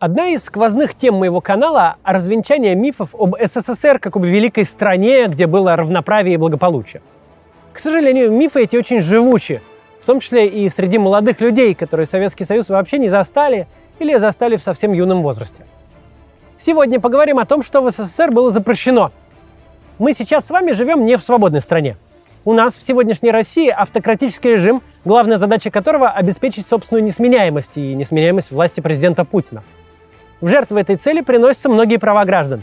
Одна из сквозных тем моего канала – развенчание мифов об СССР как об великой стране, где было равноправие и благополучие. К сожалению, мифы эти очень живучи, в том числе и среди молодых людей, которые Советский Союз вообще не застали или застали в совсем юном возрасте. Сегодня поговорим о том, что в СССР было запрещено. Мы сейчас с вами живем не в свободной стране. У нас в сегодняшней России автократический режим, главная задача которого – обеспечить собственную несменяемость и несменяемость власти президента Путина – в жертву этой цели приносятся многие права граждан.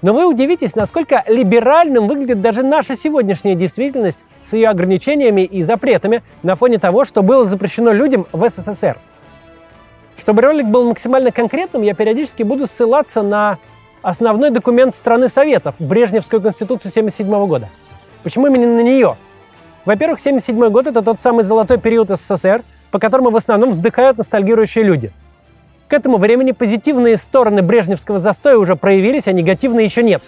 Но вы удивитесь, насколько либеральным выглядит даже наша сегодняшняя действительность с ее ограничениями и запретами на фоне того, что было запрещено людям в СССР. Чтобы ролик был максимально конкретным, я периодически буду ссылаться на основной документ страны Советов, Брежневскую конституцию 1977 года. Почему именно на нее? Во-первых, 1977 год – это тот самый золотой период СССР, по которому в основном вздыхают ностальгирующие люди – к этому времени позитивные стороны брежневского застоя уже проявились, а негативные еще нет.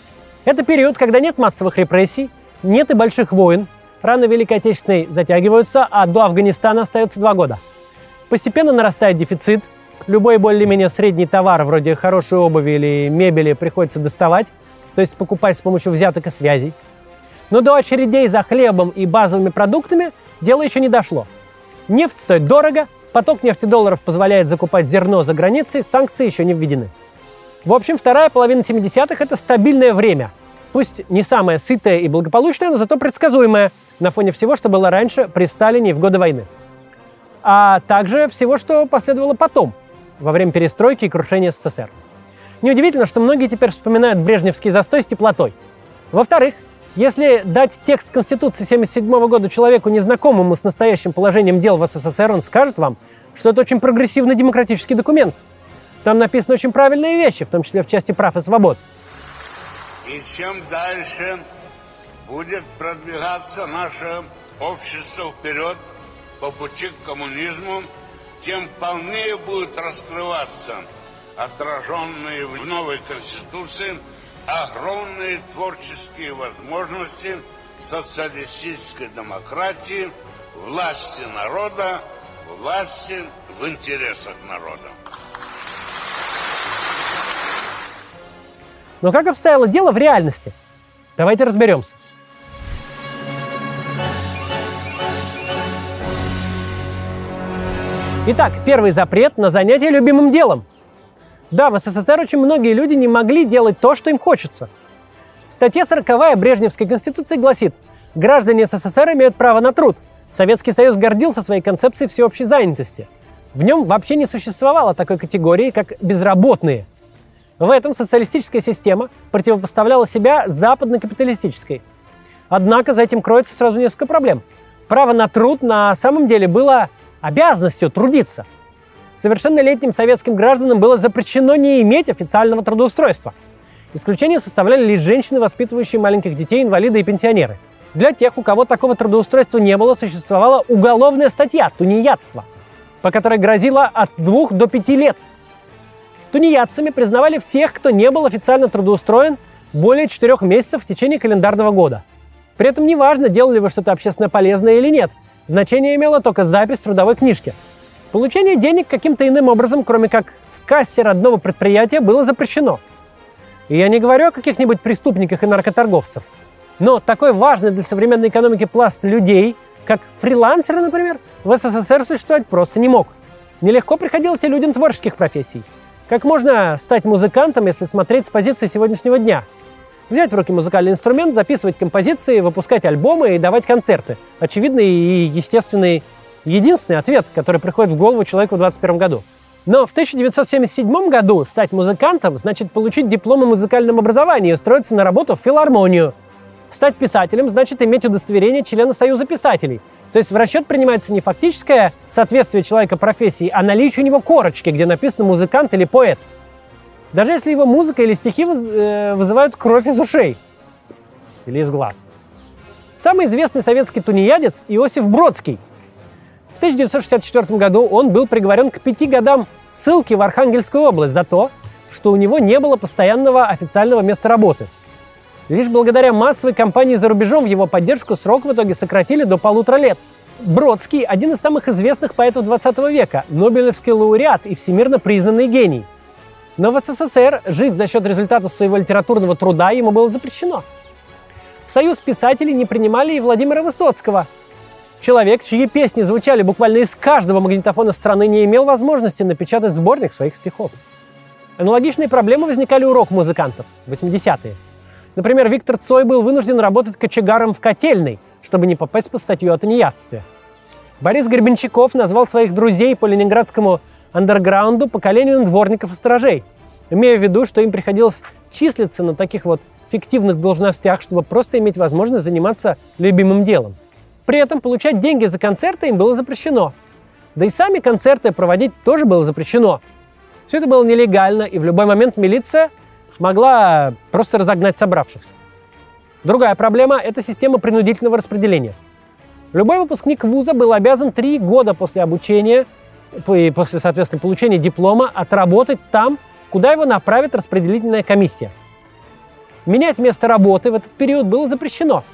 Это период, когда нет массовых репрессий, нет и больших войн, раны Великой Отечественной затягиваются, а до Афганистана остается два года. Постепенно нарастает дефицит, любой более-менее средний товар, вроде хорошей обуви или мебели, приходится доставать, то есть покупать с помощью взяток и связей. Но до очередей за хлебом и базовыми продуктами дело еще не дошло. Нефть стоит дорого, Поток нефтедолларов позволяет закупать зерно за границей, санкции еще не введены. В общем, вторая половина 70-х – это стабильное время. Пусть не самое сытое и благополучное, но зато предсказуемое на фоне всего, что было раньше при Сталине в годы войны. А также всего, что последовало потом, во время перестройки и крушения СССР. Неудивительно, что многие теперь вспоминают брежневский застой с теплотой. Во-вторых, если дать текст Конституции 1977 года человеку, незнакомому с настоящим положением дел в СССР, он скажет вам, что это очень прогрессивный демократический документ. Там написаны очень правильные вещи, в том числе в части прав и свобод. И чем дальше будет продвигаться наше общество вперед по пути к коммунизму, тем полнее будет раскрываться отраженные в новой Конституции огромные творческие возможности социалистической демократии, власти народа, власти в интересах народа. Но как обстояло дело в реальности? Давайте разберемся. Итак, первый запрет на занятие любимым делом. Да, в СССР очень многие люди не могли делать то, что им хочется. Статья 40 Брежневской Конституции гласит, граждане СССР имеют право на труд. Советский Союз гордился своей концепцией всеобщей занятости. В нем вообще не существовало такой категории, как безработные. В этом социалистическая система противопоставляла себя западно-капиталистической. Однако за этим кроется сразу несколько проблем. Право на труд на самом деле было обязанностью трудиться – совершеннолетним советским гражданам было запрещено не иметь официального трудоустройства. Исключение составляли лишь женщины, воспитывающие маленьких детей, инвалиды и пенсионеры. Для тех, у кого такого трудоустройства не было, существовала уголовная статья «Тунеядство», по которой грозило от двух до пяти лет. Тунеядцами признавали всех, кто не был официально трудоустроен более четырех месяцев в течение календарного года. При этом неважно, делали вы что-то общественно полезное или нет, значение имела только запись в трудовой книжке – Получение денег каким-то иным образом, кроме как в кассе родного предприятия, было запрещено. И я не говорю о каких-нибудь преступниках и наркоторговцев. Но такой важный для современной экономики пласт людей, как фрилансеры, например, в СССР существовать просто не мог. Нелегко приходилось и людям творческих профессий. Как можно стать музыкантом, если смотреть с позиции сегодняшнего дня? Взять в руки музыкальный инструмент, записывать композиции, выпускать альбомы и давать концерты. Очевидный и естественный единственный ответ, который приходит в голову человеку в 21 году. Но в 1977 году стать музыкантом значит получить диплом о музыкальном образовании и устроиться на работу в филармонию. Стать писателем значит иметь удостоверение члена Союза писателей. То есть в расчет принимается не фактическое соответствие человека профессии, а наличие у него корочки, где написано «музыкант» или «поэт». Даже если его музыка или стихи э, вызывают кровь из ушей или из глаз. Самый известный советский тунеядец Иосиф Бродский – 1964 году он был приговорен к пяти годам ссылки в Архангельскую область за то, что у него не было постоянного официального места работы. Лишь благодаря массовой кампании за рубежом в его поддержку срок в итоге сократили до полутора лет. Бродский – один из самых известных поэтов 20 века, Нобелевский лауреат и всемирно признанный гений. Но в СССР жить за счет результатов своего литературного труда ему было запрещено. В Союз писателей не принимали и Владимира Высоцкого. Человек, чьи песни звучали буквально из каждого магнитофона страны, не имел возможности напечатать сборник своих стихов. Аналогичные проблемы возникали у рок-музыкантов в 80-е. Например, Виктор Цой был вынужден работать кочегаром в котельной, чтобы не попасть под статью о тунеядстве. Борис Гребенщиков назвал своих друзей по ленинградскому андерграунду поколению дворников и сторожей, имея в виду, что им приходилось числиться на таких вот фиктивных должностях, чтобы просто иметь возможность заниматься любимым делом. При этом получать деньги за концерты им было запрещено. Да и сами концерты проводить тоже было запрещено. Все это было нелегально, и в любой момент милиция могла просто разогнать собравшихся. Другая проблема – это система принудительного распределения. Любой выпускник вуза был обязан три года после обучения и после, соответственно, получения диплома отработать там, куда его направит распределительная комиссия. Менять место работы в этот период было запрещено.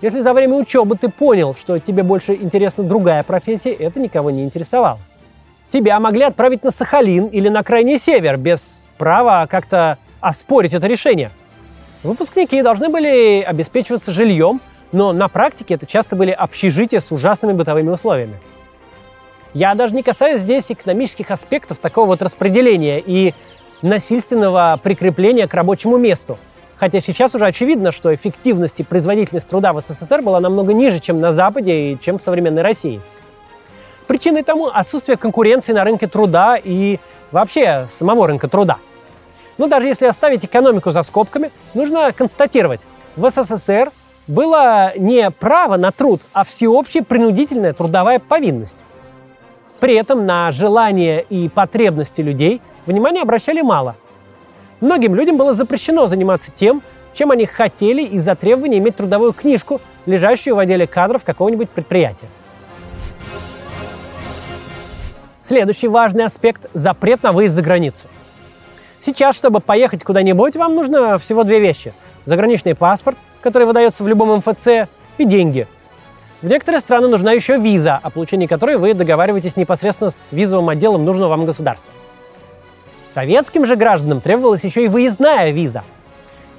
Если за время учебы ты понял, что тебе больше интересна другая профессия, это никого не интересовало. Тебя могли отправить на Сахалин или на Крайний Север без права как-то оспорить это решение. Выпускники должны были обеспечиваться жильем, но на практике это часто были общежития с ужасными бытовыми условиями. Я даже не касаюсь здесь экономических аспектов такого вот распределения и насильственного прикрепления к рабочему месту. Хотя сейчас уже очевидно, что эффективность и производительность труда в СССР была намного ниже, чем на Западе и чем в современной России. Причиной тому отсутствие конкуренции на рынке труда и вообще самого рынка труда. Но даже если оставить экономику за скобками, нужно констатировать, в СССР было не право на труд, а всеобщая принудительная трудовая повинность. При этом на желания и потребности людей внимания обращали мало. Многим людям было запрещено заниматься тем, чем они хотели из-за требования иметь трудовую книжку, лежащую в отделе кадров какого-нибудь предприятия. Следующий важный аспект – запрет на выезд за границу. Сейчас, чтобы поехать куда-нибудь, вам нужно всего две вещи. Заграничный паспорт, который выдается в любом МФЦ, и деньги – в некоторые страны нужна еще виза, о получении которой вы договариваетесь непосредственно с визовым отделом нужного вам государства. Советским же гражданам требовалась еще и выездная виза.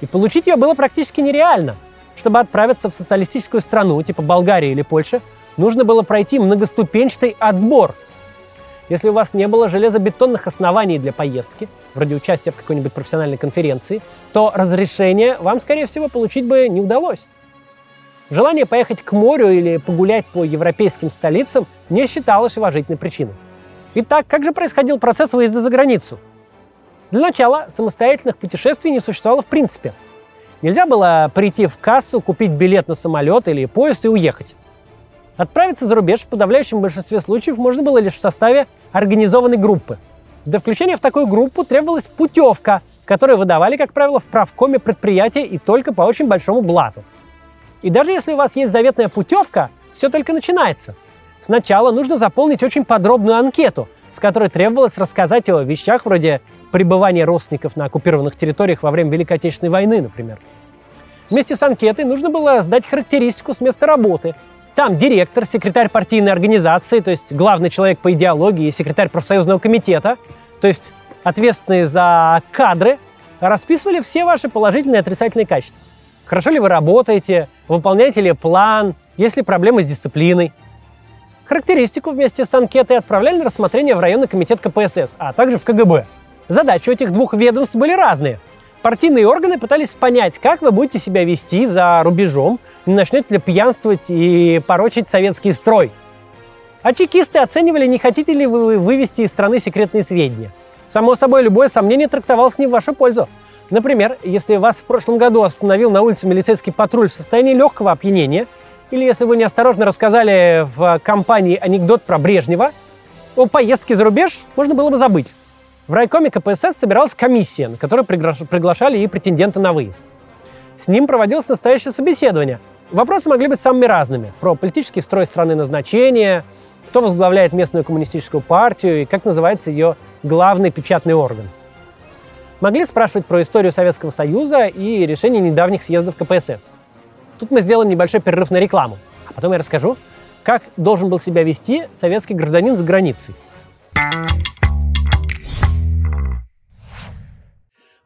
И получить ее было практически нереально. Чтобы отправиться в социалистическую страну, типа Болгарии или Польши, нужно было пройти многоступенчатый отбор. Если у вас не было железобетонных оснований для поездки, вроде участия в какой-нибудь профессиональной конференции, то разрешение вам, скорее всего, получить бы не удалось. Желание поехать к морю или погулять по европейским столицам не считалось уважительной причиной. Итак, как же происходил процесс выезда за границу? Для начала самостоятельных путешествий не существовало в принципе. Нельзя было прийти в кассу, купить билет на самолет или поезд и уехать. Отправиться за рубеж в подавляющем большинстве случаев можно было лишь в составе организованной группы. Для включения в такую группу требовалась путевка, которую выдавали, как правило, в правкоме предприятия и только по очень большому блату – и даже если у вас есть заветная путевка, все только начинается. Сначала нужно заполнить очень подробную анкету, в которой требовалось рассказать о вещах вроде пребывания родственников на оккупированных территориях во время Великой Отечественной войны, например. Вместе с анкетой нужно было сдать характеристику с места работы. Там директор, секретарь партийной организации, то есть главный человек по идеологии и секретарь профсоюзного комитета, то есть ответственные за кадры, расписывали все ваши положительные и отрицательные качества. Хорошо ли вы работаете, выполняете ли план, есть ли проблемы с дисциплиной. Характеристику вместе с анкетой отправляли на рассмотрение в районный комитет КПСС, а также в КГБ. Задачи у этих двух ведомств были разные. Партийные органы пытались понять, как вы будете себя вести за рубежом, не начнете ли пьянствовать и порочить советский строй. А чекисты оценивали, не хотите ли вы вывести из страны секретные сведения. Само собой, любое сомнение трактовалось не в вашу пользу. Например, если вас в прошлом году остановил на улице милицейский патруль в состоянии легкого опьянения, или если вы неосторожно рассказали в компании анекдот про Брежнева, о поездке за рубеж можно было бы забыть. В райкоме КПСС собиралась комиссия, на которую приглашали и претенденты на выезд. С ним проводилось настоящее собеседование. Вопросы могли быть самыми разными. Про политический строй страны назначения, кто возглавляет местную коммунистическую партию и как называется ее главный печатный орган – Могли спрашивать про историю Советского Союза и решение недавних съездов КПСС. Тут мы сделаем небольшой перерыв на рекламу, а потом я расскажу, как должен был себя вести советский гражданин за границей.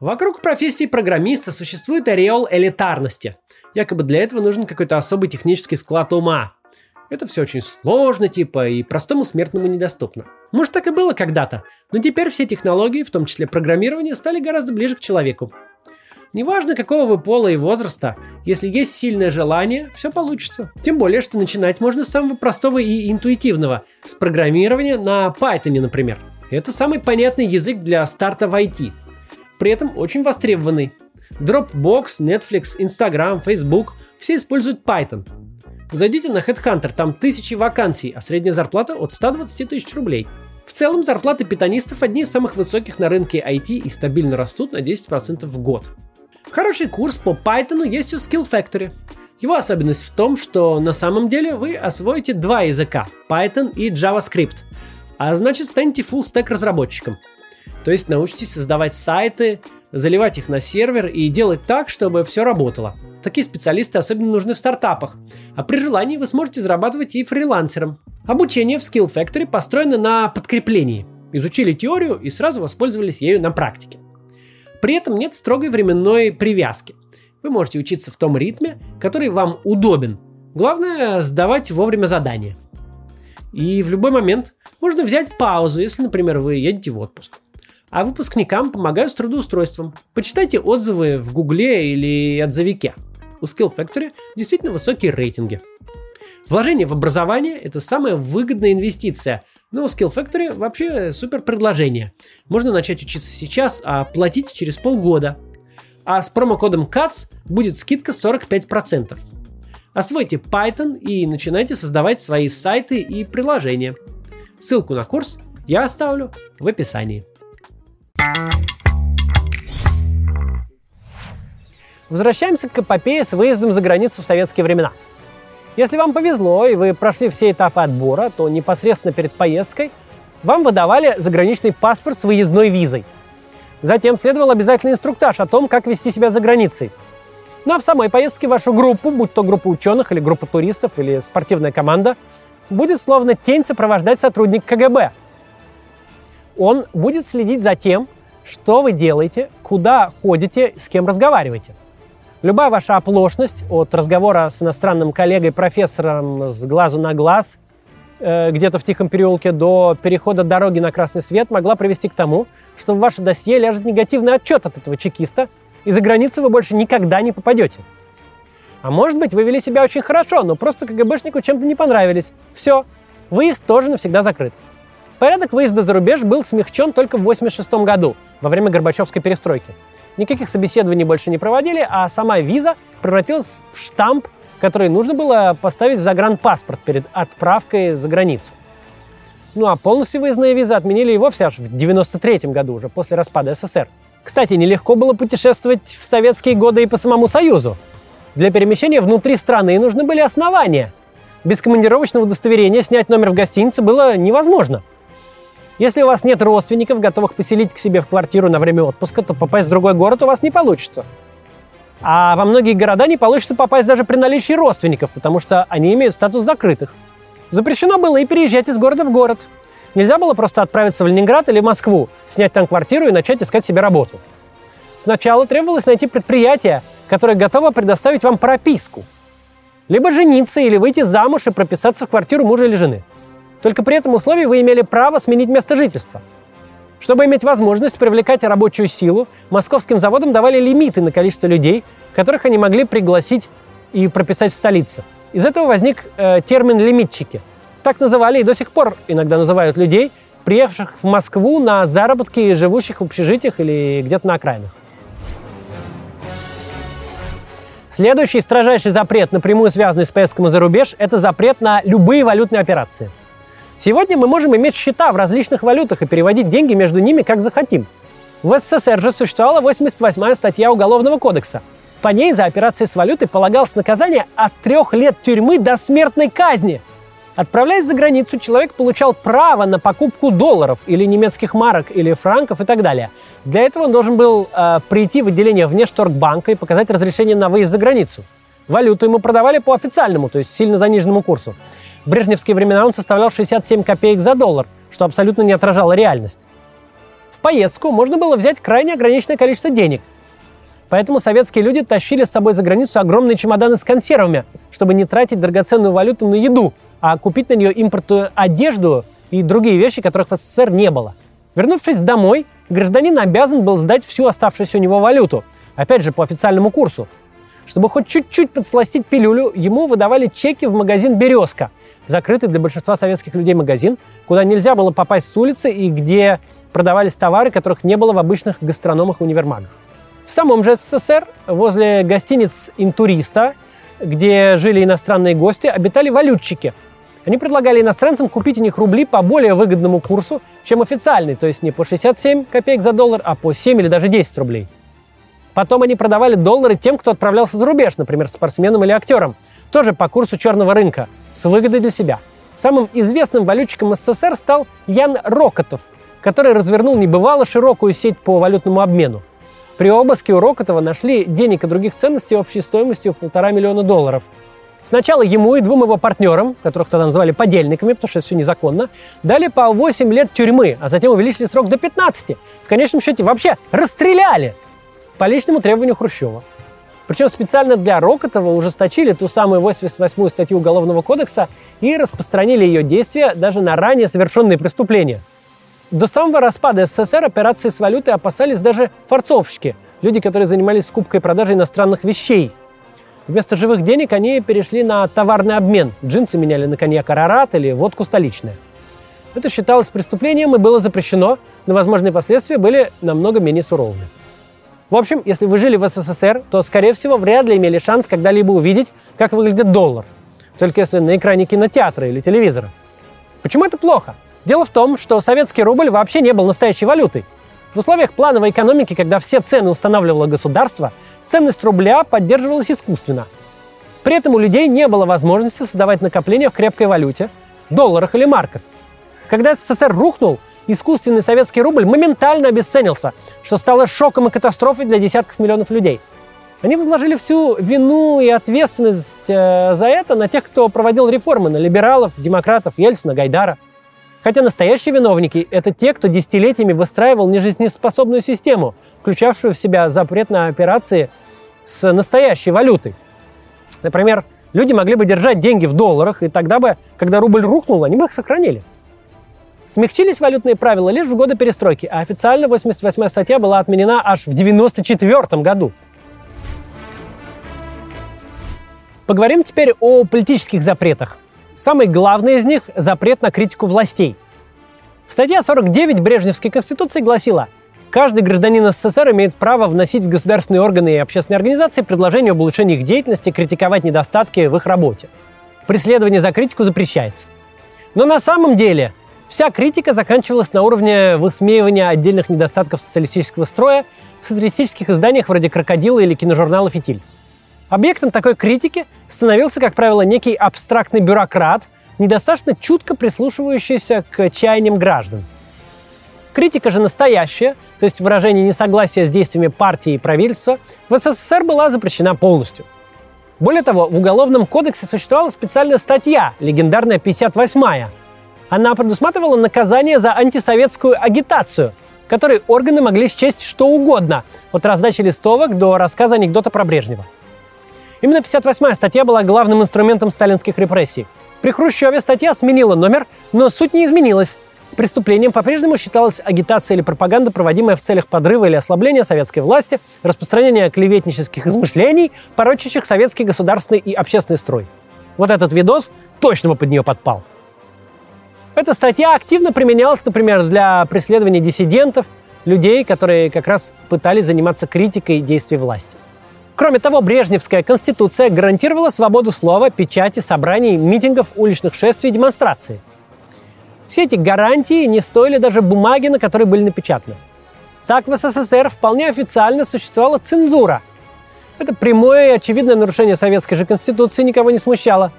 Вокруг профессии программиста существует ореол элитарности. Якобы для этого нужен какой-то особый технический склад ума. Это все очень сложно, типа, и простому смертному недоступно. Может, так и было когда-то, но теперь все технологии, в том числе программирование, стали гораздо ближе к человеку. Неважно, какого вы пола и возраста, если есть сильное желание, все получится. Тем более, что начинать можно с самого простого и интуитивного, с программирования на Python, например. Это самый понятный язык для старта в IT. При этом очень востребованный. Dropbox, Netflix, Instagram, Facebook – все используют Python. Зайдите на Headhunter, там тысячи вакансий, а средняя зарплата от 120 тысяч рублей. В целом зарплаты питанистов одни из самых высоких на рынке IT и стабильно растут на 10% в год. Хороший курс по Python есть у Skill Factory. Его особенность в том, что на самом деле вы освоите два языка – Python и JavaScript, а значит станете full stack разработчиком. То есть научитесь создавать сайты, заливать их на сервер и делать так, чтобы все работало. Такие специалисты особенно нужны в стартапах, а при желании вы сможете зарабатывать и фрилансером. Обучение в Skill Factory построено на подкреплении. Изучили теорию и сразу воспользовались ею на практике. При этом нет строгой временной привязки. Вы можете учиться в том ритме, который вам удобен. Главное – сдавать вовремя задания. И в любой момент можно взять паузу, если, например, вы едете в отпуск. А выпускникам помогают с трудоустройством. Почитайте отзывы в Гугле или отзывике. У Skill Factory действительно высокие рейтинги. Вложение в образование – это самая выгодная инвестиция. Но у Skill Factory вообще супер предложение. Можно начать учиться сейчас, а платить через полгода. А с промокодом CATS будет скидка 45%. Освойте Python и начинайте создавать свои сайты и приложения. Ссылку на курс я оставлю в описании. Возвращаемся к эпопее с выездом за границу в советские времена – если вам повезло и вы прошли все этапы отбора, то непосредственно перед поездкой вам выдавали заграничный паспорт с выездной визой. Затем следовал обязательный инструктаж о том, как вести себя за границей. Ну а в самой поездке вашу группу, будь то группа ученых или группа туристов или спортивная команда, будет словно тень сопровождать сотрудник КГБ. Он будет следить за тем, что вы делаете, куда ходите, с кем разговариваете – Любая ваша оплошность от разговора с иностранным коллегой-профессором с глазу на глаз э, где-то в тихом переулке до перехода дороги на красный свет могла привести к тому, что в ваше досье ляжет негативный отчет от этого чекиста, и за границу вы больше никогда не попадете. А может быть, вы вели себя очень хорошо, но просто КГБшнику чем-то не понравились. Все, выезд тоже навсегда закрыт. Порядок выезда за рубеж был смягчен только в 1986 году, во время Горбачевской перестройки – Никаких собеседований больше не проводили, а сама виза превратилась в штамп, который нужно было поставить в загранпаспорт перед отправкой за границу. Ну а полностью выездные визы отменили и вовсе аж в 93 году, уже после распада СССР. Кстати, нелегко было путешествовать в советские годы и по самому Союзу. Для перемещения внутри страны нужны были основания. Без командировочного удостоверения снять номер в гостинице было невозможно – если у вас нет родственников, готовых поселить к себе в квартиру на время отпуска, то попасть в другой город у вас не получится. А во многие города не получится попасть даже при наличии родственников, потому что они имеют статус закрытых. Запрещено было и переезжать из города в город. Нельзя было просто отправиться в Ленинград или Москву, снять там квартиру и начать искать себе работу. Сначала требовалось найти предприятие, которое готово предоставить вам прописку. Либо жениться или выйти замуж и прописаться в квартиру мужа или жены – только при этом условии вы имели право сменить место жительства. Чтобы иметь возможность привлекать рабочую силу, московским заводам давали лимиты на количество людей, которых они могли пригласить и прописать в столице. Из этого возник э, термин «лимитчики». Так называли и до сих пор иногда называют людей, приехавших в Москву на заработки, живущих в общежитиях или где-то на окраинах. Следующий строжайший запрет, напрямую связанный с поездками за рубеж, это запрет на любые валютные операции – Сегодня мы можем иметь счета в различных валютах и переводить деньги между ними как захотим. В СССР же существовала 88-я статья Уголовного кодекса. По ней за операции с валютой полагалось наказание от трех лет тюрьмы до смертной казни. Отправляясь за границу, человек получал право на покупку долларов или немецких марок или франков и так далее. Для этого он должен был э, прийти в отделение внешторгбанка и показать разрешение на выезд за границу. Валюту ему продавали по официальному, то есть сильно заниженному курсу. В брежневские времена он составлял 67 копеек за доллар, что абсолютно не отражало реальность. В поездку можно было взять крайне ограниченное количество денег. Поэтому советские люди тащили с собой за границу огромные чемоданы с консервами, чтобы не тратить драгоценную валюту на еду, а купить на нее импортную одежду и другие вещи, которых в СССР не было. Вернувшись домой, гражданин обязан был сдать всю оставшуюся у него валюту, опять же по официальному курсу. Чтобы хоть чуть-чуть подсластить пилюлю, ему выдавали чеки в магазин «Березка», закрытый для большинства советских людей магазин, куда нельзя было попасть с улицы и где продавались товары, которых не было в обычных гастрономах и универмагах. В самом же СССР, возле гостиниц «Интуриста», где жили иностранные гости, обитали валютчики. Они предлагали иностранцам купить у них рубли по более выгодному курсу, чем официальный, то есть не по 67 копеек за доллар, а по 7 или даже 10 рублей. Потом они продавали доллары тем, кто отправлялся за рубеж, например, спортсменам или актерам, тоже по курсу черного рынка, с выгодой для себя. Самым известным валютчиком СССР стал Ян Рокотов, который развернул небывало широкую сеть по валютному обмену. При обыске у Рокотова нашли денег и других ценностей общей стоимостью полтора миллиона долларов. Сначала ему и двум его партнерам, которых тогда называли подельниками, потому что это все незаконно, дали по 8 лет тюрьмы, а затем увеличили срок до 15. В конечном счете вообще расстреляли по личному требованию Хрущева. Причем специально для Рокотова ужесточили ту самую 88-ю статью Уголовного кодекса и распространили ее действия даже на ранее совершенные преступления – до самого распада СССР операции с валютой опасались даже форцовщики, люди, которые занимались скупкой и продажей иностранных вещей. Вместо живых денег они перешли на товарный обмен. Джинсы меняли на коньяк «Арарат» или водку «Столичная». Это считалось преступлением и было запрещено, но возможные последствия были намного менее суровыми. В общем, если вы жили в СССР, то, скорее всего, вряд ли имели шанс когда-либо увидеть, как выглядит доллар. Только если на экране кинотеатра или телевизора. Почему это плохо? Дело в том, что советский рубль вообще не был настоящей валютой. В условиях плановой экономики, когда все цены устанавливало государство, ценность рубля поддерживалась искусственно. При этом у людей не было возможности создавать накопления в крепкой валюте, долларах или марках. Когда СССР рухнул, искусственный советский рубль моментально обесценился, что стало шоком и катастрофой для десятков миллионов людей. Они возложили всю вину и ответственность э, за это на тех, кто проводил реформы, на либералов, демократов, Ельцина, Гайдара – Хотя настоящие виновники – это те, кто десятилетиями выстраивал нежизнеспособную систему, включавшую в себя запрет на операции с настоящей валютой. Например, люди могли бы держать деньги в долларах, и тогда бы, когда рубль рухнул, они бы их сохранили. Смягчились валютные правила лишь в годы перестройки, а официально 88-я статья была отменена аж в 1994 году. Поговорим теперь о политических запретах. Самый главный из них – запрет на критику властей. Статья 49 Брежневской Конституции гласила, каждый гражданин СССР имеет право вносить в государственные органы и общественные организации предложения об улучшении их деятельности, критиковать недостатки в их работе. Преследование за критику запрещается. Но на самом деле вся критика заканчивалась на уровне высмеивания отдельных недостатков социалистического строя в социалистических изданиях вроде «Крокодила» или киножурнала «Фитиль». Объектом такой критики становился, как правило, некий абстрактный бюрократ, недостаточно чутко прислушивающийся к чаяниям граждан. Критика же настоящая, то есть выражение несогласия с действиями партии и правительства, в СССР была запрещена полностью. Более того, в Уголовном кодексе существовала специальная статья, легендарная 58-я. Она предусматривала наказание за антисоветскую агитацию, которой органы могли счесть что угодно, от раздачи листовок до рассказа анекдота про Брежнева. Именно 58-я статья была главным инструментом сталинских репрессий. При Хрущеве статья сменила номер, но суть не изменилась. Преступлением по-прежнему считалась агитация или пропаганда, проводимая в целях подрыва или ослабления советской власти, распространения клеветнических измышлений, порочащих советский государственный и общественный строй. Вот этот видос точно бы под нее подпал. Эта статья активно применялась, например, для преследования диссидентов, людей, которые как раз пытались заниматься критикой действий власти. Кроме того, Брежневская конституция гарантировала свободу слова, печати, собраний, митингов, уличных шествий и демонстраций. Все эти гарантии не стоили даже бумаги, на которой были напечатаны. Так в СССР вполне официально существовала цензура. Это прямое и очевидное нарушение советской же конституции никого не смущало.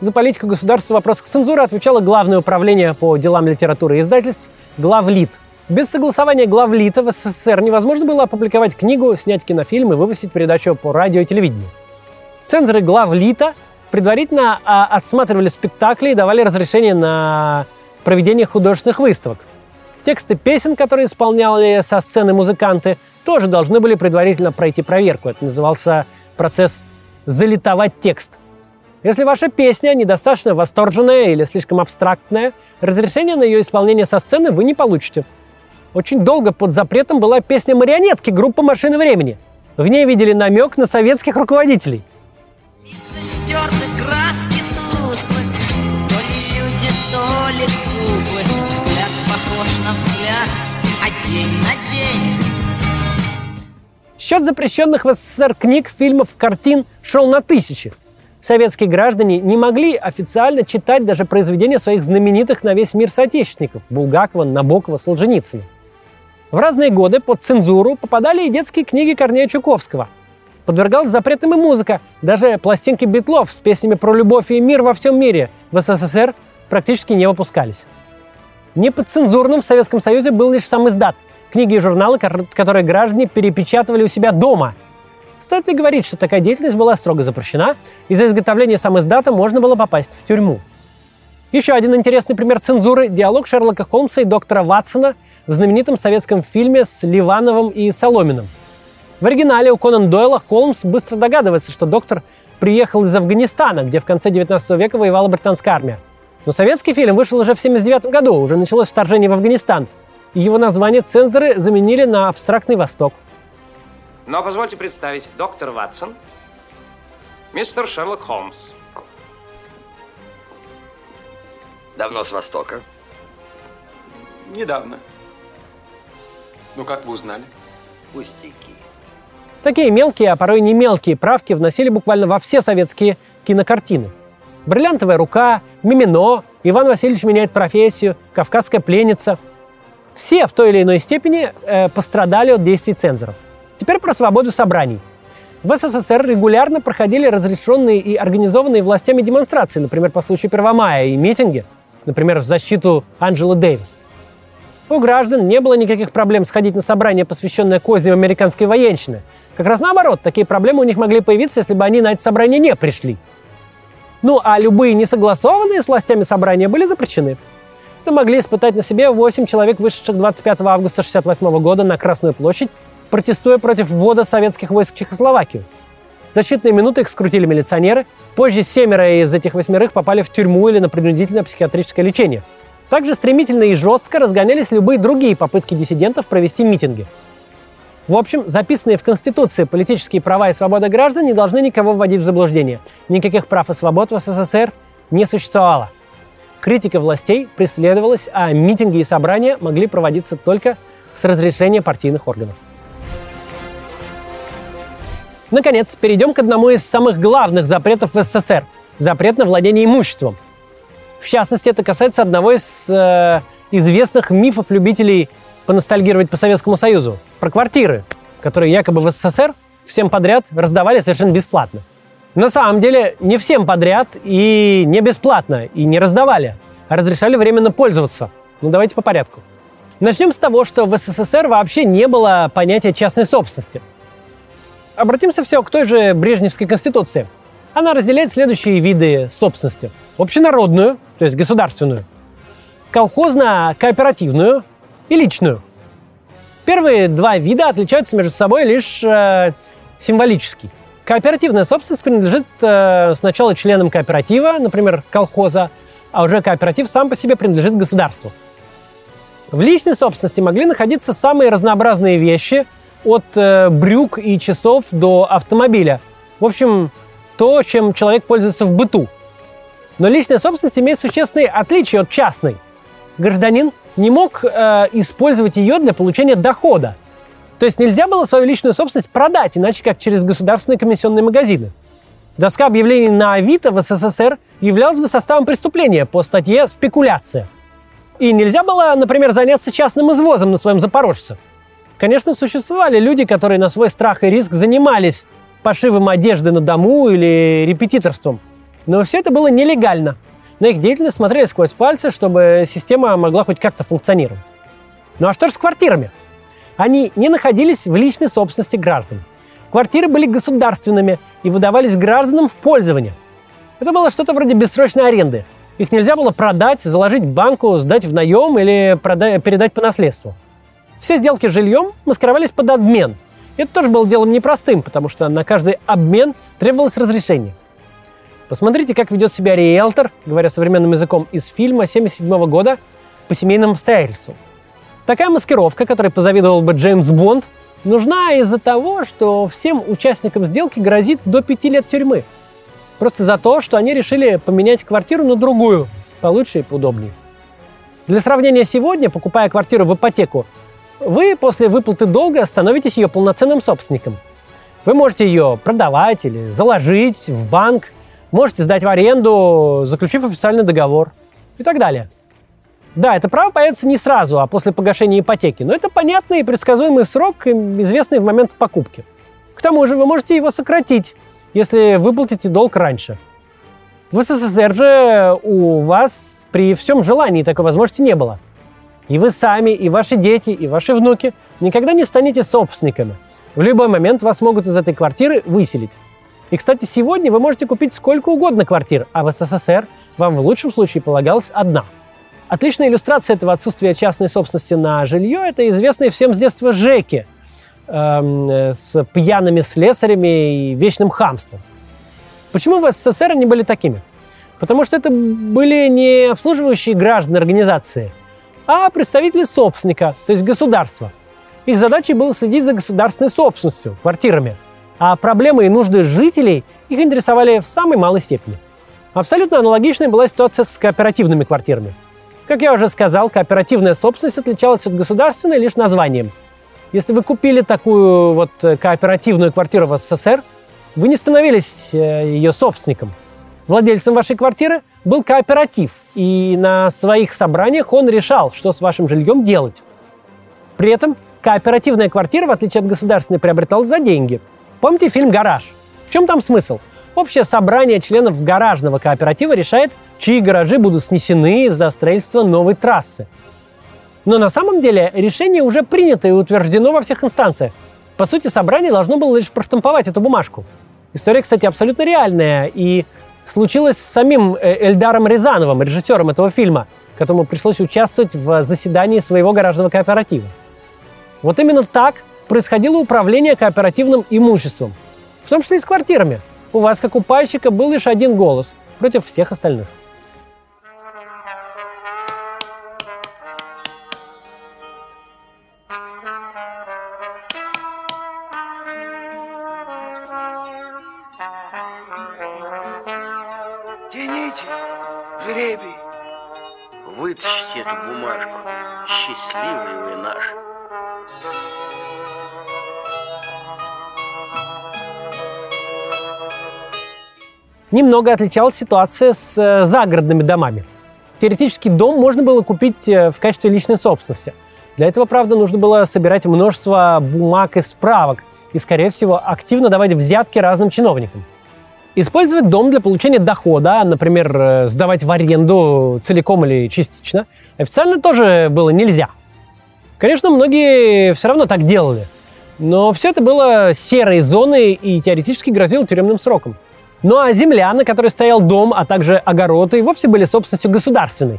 За политику государства в вопросах цензуры отвечало Главное управление по делам литературы и издательств, главлит – без согласования главлита в СССР невозможно было опубликовать книгу, снять кинофильм и выпустить передачу по радио и телевидению. Цензоры главлита предварительно а, отсматривали спектакли и давали разрешение на проведение художественных выставок. Тексты песен, которые исполняли со сцены музыканты, тоже должны были предварительно пройти проверку. Это назывался процесс «залитовать текст». Если ваша песня недостаточно восторженная или слишком абстрактная, разрешение на ее исполнение со сцены вы не получите. Очень долго под запретом была песня марионетки группы «Машины времени». В ней видели намек на советских руководителей. Лица стерты, краски тусклы, то ли люди, то ли куклы. Взгляд похож на взгляд, а день на день. Счет запрещенных в СССР книг, фильмов, картин шел на тысячи. Советские граждане не могли официально читать даже произведения своих знаменитых на весь мир соотечественников – Булгакова, Набокова, Солженицына. В разные годы под цензуру попадали и детские книги Корнея Чуковского. Подвергалась запретам и музыка. Даже пластинки битлов с песнями про любовь и мир во всем мире в СССР практически не выпускались. Неподцензурным в Советском Союзе был лишь сам издат – книги и журналы, которые граждане перепечатывали у себя дома. Стоит ли говорить, что такая деятельность была строго запрещена, и за изготовление сам издата можно было попасть в тюрьму? Еще один интересный пример цензуры – диалог Шерлока Холмса и доктора Ватсона в знаменитом советском фильме с Ливановым и Соломиным. В оригинале у Конан Дойла Холмс быстро догадывается, что доктор приехал из Афганистана, где в конце 19 века воевала британская армия. Но советский фильм вышел уже в 1979 году, уже началось вторжение в Афганистан – и его название цензоры заменили на «Абстрактный Восток». Но позвольте представить, доктор Ватсон, мистер Шерлок Холмс. Давно с Востока? Недавно. Ну, как вы узнали? Пустяки. Такие мелкие, а порой не мелкие правки вносили буквально во все советские кинокартины. «Бриллиантовая рука», «Мимино», «Иван Васильевич меняет профессию», «Кавказская пленница», все в той или иной степени э, пострадали от действий цензоров. Теперь про свободу собраний. В СССР регулярно проходили разрешенные и организованные властями демонстрации, например, по случаю 1 мая, и митинги, например, в защиту Анджелы Дэвис. У граждан не было никаких проблем сходить на собрание, посвященное козням американской военщины. Как раз наоборот, такие проблемы у них могли появиться, если бы они на это собрание не пришли. Ну а любые несогласованные с властями собрания были запрещены. Это могли испытать на себе 8 человек, вышедших 25 августа 1968 года на Красную площадь, протестуя против ввода советских войск в Чехословакию. За считанные минуты их скрутили милиционеры. Позже семеро из этих восьмерых попали в тюрьму или на принудительное психиатрическое лечение. Также стремительно и жестко разгонялись любые другие попытки диссидентов провести митинги. В общем, записанные в Конституции политические права и свободы граждан не должны никого вводить в заблуждение. Никаких прав и свобод в СССР не существовало. Критика властей преследовалась, а митинги и собрания могли проводиться только с разрешения партийных органов. Наконец, перейдем к одному из самых главных запретов в СССР – запрет на владение имуществом. В частности, это касается одного из э, известных мифов любителей поностальгировать по Советскому Союзу – про квартиры, которые якобы в СССР всем подряд раздавали совершенно бесплатно – на самом деле не всем подряд и не бесплатно, и не раздавали, а разрешали временно пользоваться. Ну давайте по порядку. Начнем с того, что в СССР вообще не было понятия частной собственности. Обратимся все к той же Брежневской конституции. Она разделяет следующие виды собственности. Общенародную, то есть государственную, колхозно-кооперативную и личную. Первые два вида отличаются между собой лишь э, символически – Кооперативная собственность принадлежит э, сначала членам кооператива, например, колхоза, а уже кооператив сам по себе принадлежит государству. В личной собственности могли находиться самые разнообразные вещи, от э, брюк и часов до автомобиля. В общем, то, чем человек пользуется в быту. Но личная собственность имеет существенные отличия от частной. Гражданин не мог э, использовать ее для получения дохода – то есть нельзя было свою личную собственность продать, иначе как через государственные комиссионные магазины. Доска объявлений на Авито в СССР являлась бы составом преступления по статье «Спекуляция». И нельзя было, например, заняться частным извозом на своем запорожце. Конечно, существовали люди, которые на свой страх и риск занимались пошивом одежды на дому или репетиторством. Но все это было нелегально. На их деятельность смотрели сквозь пальцы, чтобы система могла хоть как-то функционировать. Ну а что же с квартирами? Они не находились в личной собственности граждан. Квартиры были государственными и выдавались гражданам в пользование. Это было что-то вроде бессрочной аренды. Их нельзя было продать, заложить банку, сдать в наем или прода- передать по наследству. Все сделки с жильем маскировались под обмен. Это тоже было делом непростым, потому что на каждый обмен требовалось разрешение. Посмотрите, как ведет себя риэлтор, говоря современным языком, из фильма 1977 года по семейным обстоятельствам. Такая маскировка, которой позавидовал бы Джеймс Бонд, нужна из-за того, что всем участникам сделки грозит до пяти лет тюрьмы. Просто за то, что они решили поменять квартиру на другую, получше и поудобнее. Для сравнения сегодня, покупая квартиру в ипотеку, вы после выплаты долга становитесь ее полноценным собственником. Вы можете ее продавать или заложить в банк, можете сдать в аренду, заключив официальный договор и так далее. Да, это право появится не сразу, а после погашения ипотеки, но это понятный и предсказуемый срок, известный в момент покупки. К тому же вы можете его сократить, если выплатите долг раньше. В СССР же у вас при всем желании такой возможности не было. И вы сами, и ваши дети, и ваши внуки никогда не станете собственниками. В любой момент вас могут из этой квартиры выселить. И, кстати, сегодня вы можете купить сколько угодно квартир, а в СССР вам в лучшем случае полагалась одна. Отличная иллюстрация этого отсутствия частной собственности на жилье – это известные всем с детства ЖЭКи эм, с пьяными слесарями и вечным хамством. Почему в СССР они были такими? Потому что это были не обслуживающие граждан организации – а представители собственника, то есть государства. Их задачей было следить за государственной собственностью, квартирами. А проблемы и нужды жителей их интересовали в самой малой степени. Абсолютно аналогичной была ситуация с кооперативными квартирами. Как я уже сказал, кооперативная собственность отличалась от государственной лишь названием. Если вы купили такую вот кооперативную квартиру в СССР, вы не становились э, ее собственником. Владельцем вашей квартиры был кооператив – и на своих собраниях он решал, что с вашим жильем делать. При этом кооперативная квартира, в отличие от государственной, приобреталась за деньги. Помните фильм «Гараж»? В чем там смысл? Общее собрание членов гаражного кооператива решает, чьи гаражи будут снесены из-за строительства новой трассы. Но на самом деле решение уже принято и утверждено во всех инстанциях. По сути, собрание должно было лишь проштамповать эту бумажку. История, кстати, абсолютно реальная, и случилось с самим э, Эльдаром Рязановым, режиссером этого фильма, которому пришлось участвовать в заседании своего гаражного кооператива. Вот именно так происходило управление кооперативным имуществом, в том числе и с квартирами. У вас, как у пайщика, был лишь один голос против всех остальных. Вытащите эту бумажку. Счастливый вы наш. Немного отличалась ситуация с э, загородными домами. Теоретически дом можно было купить э, в качестве личной собственности. Для этого, правда, нужно было собирать множество бумаг и справок и, скорее всего, активно давать взятки разным чиновникам. Использовать дом для получения дохода, например, э, сдавать в аренду целиком или частично, официально тоже было нельзя. Конечно, многие все равно так делали, но все это было серой зоной и теоретически грозило тюремным сроком. Ну а земля, на которой стоял дом, а также огороды, вовсе были собственностью государственной.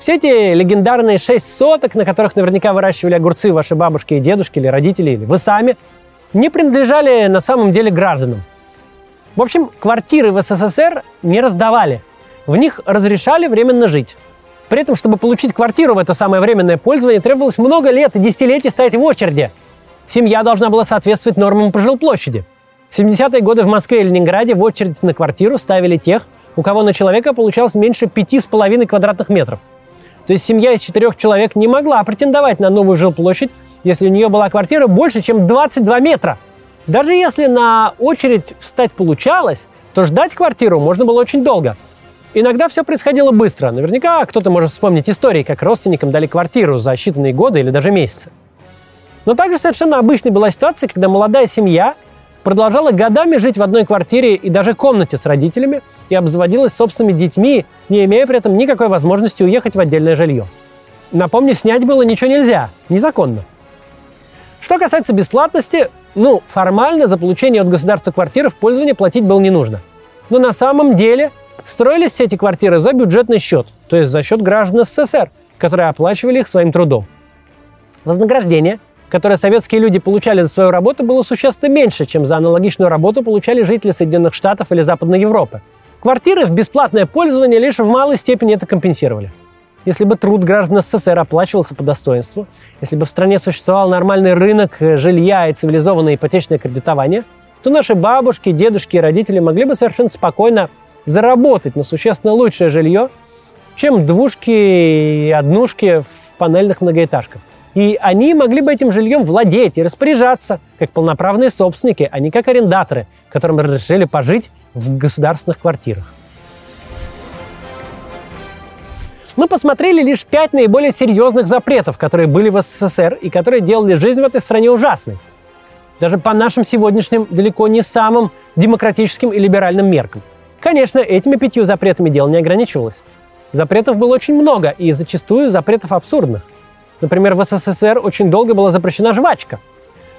Все эти легендарные шесть соток, на которых наверняка выращивали огурцы ваши бабушки и дедушки или родители, или вы сами, не принадлежали на самом деле гражданам. В общем, квартиры в СССР не раздавали. В них разрешали временно жить. При этом, чтобы получить квартиру в это самое временное пользование, требовалось много лет и десятилетий стоять в очереди. Семья должна была соответствовать нормам по жилплощади. В 70-е годы в Москве и Ленинграде в очередь на квартиру ставили тех, у кого на человека получалось меньше 5,5 квадратных метров. То есть семья из четырех человек не могла претендовать на новую жилплощадь, если у нее была квартира больше, чем 22 метра – даже если на очередь встать получалось, то ждать квартиру можно было очень долго. Иногда все происходило быстро. Наверняка кто-то может вспомнить истории, как родственникам дали квартиру за считанные годы или даже месяцы. Но также совершенно обычной была ситуация, когда молодая семья продолжала годами жить в одной квартире и даже комнате с родителями и обзаводилась собственными детьми, не имея при этом никакой возможности уехать в отдельное жилье. Напомню, снять было ничего нельзя, незаконно. Что касается бесплатности, ну, формально за получение от государства квартиры в пользование платить было не нужно. Но на самом деле Строились все эти квартиры за бюджетный счет, то есть за счет граждан СССР, которые оплачивали их своим трудом. Вознаграждение, которое советские люди получали за свою работу, было существенно меньше, чем за аналогичную работу получали жители Соединенных Штатов или Западной Европы. Квартиры в бесплатное пользование лишь в малой степени это компенсировали. Если бы труд граждан СССР оплачивался по достоинству, если бы в стране существовал нормальный рынок э, жилья и цивилизованное ипотечное кредитование, то наши бабушки, дедушки и родители могли бы совершенно спокойно заработать на существенно лучшее жилье, чем двушки и однушки в панельных многоэтажках. И они могли бы этим жильем владеть и распоряжаться, как полноправные собственники, а не как арендаторы, которым разрешили пожить в государственных квартирах. Мы посмотрели лишь пять наиболее серьезных запретов, которые были в СССР и которые делали жизнь в этой стране ужасной. Даже по нашим сегодняшним далеко не самым демократическим и либеральным меркам. Конечно, этими пятью запретами дело не ограничивалось. Запретов было очень много, и зачастую запретов абсурдных. Например, в СССР очень долго была запрещена жвачка.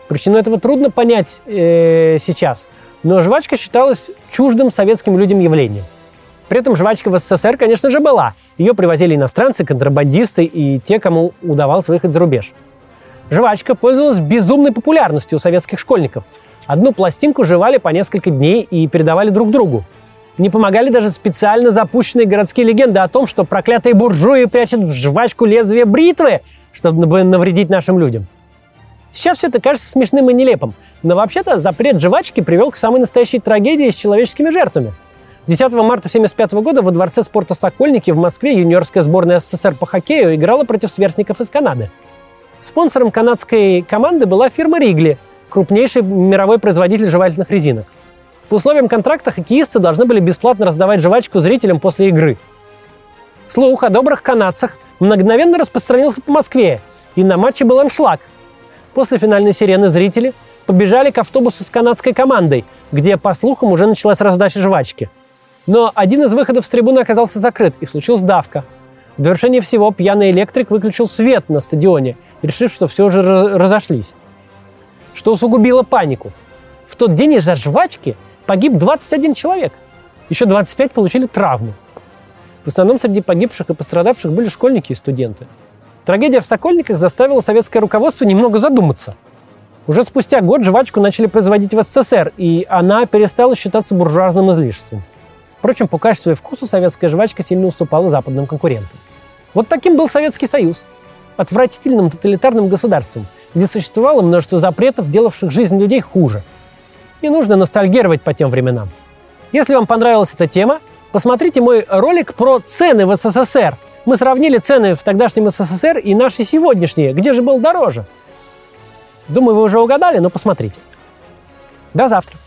Причину этого трудно понять э, сейчас, но жвачка считалась чуждым советским людям явлением. При этом жвачка в СССР, конечно же, была. Ее привозили иностранцы, контрабандисты и те, кому удавалось выехать за рубеж. Жвачка пользовалась безумной популярностью у советских школьников. Одну пластинку жевали по несколько дней и передавали друг другу. Не помогали даже специально запущенные городские легенды о том, что проклятые буржуи прячут в жвачку лезвие бритвы, чтобы навредить нашим людям. Сейчас все это кажется смешным и нелепым, но вообще-то запрет жвачки привел к самой настоящей трагедии с человеческими жертвами. 10 марта 1975 года во Дворце спорта «Сокольники» в Москве юниорская сборная СССР по хоккею играла против сверстников из Канады. Спонсором канадской команды была фирма «Ригли», крупнейший мировой производитель жевательных резинок. По условиям контракта хоккеисты должны были бесплатно раздавать жвачку зрителям после игры. Слух о добрых канадцах мгновенно распространился по Москве, и на матче был аншлаг. После финальной сирены зрители побежали к автобусу с канадской командой, где, по слухам, уже началась раздача жвачки. Но один из выходов с трибуны оказался закрыт, и случилась давка. В довершение всего пьяный электрик выключил свет на стадионе, решив, что все уже разошлись. Что усугубило панику. В тот день из-за жвачки погиб 21 человек. Еще 25 получили травму. В основном среди погибших и пострадавших были школьники и студенты. Трагедия в Сокольниках заставила советское руководство немного задуматься. Уже спустя год жвачку начали производить в СССР, и она перестала считаться буржуазным излишеством. Впрочем, по качеству и вкусу советская жвачка сильно уступала западным конкурентам. Вот таким был Советский Союз. Отвратительным тоталитарным государством, где существовало множество запретов, делавших жизнь людей хуже – не нужно ностальгировать по тем временам. Если вам понравилась эта тема, посмотрите мой ролик про цены в СССР. Мы сравнили цены в тогдашнем СССР и наши сегодняшние. Где же был дороже? Думаю, вы уже угадали, но посмотрите. До завтра.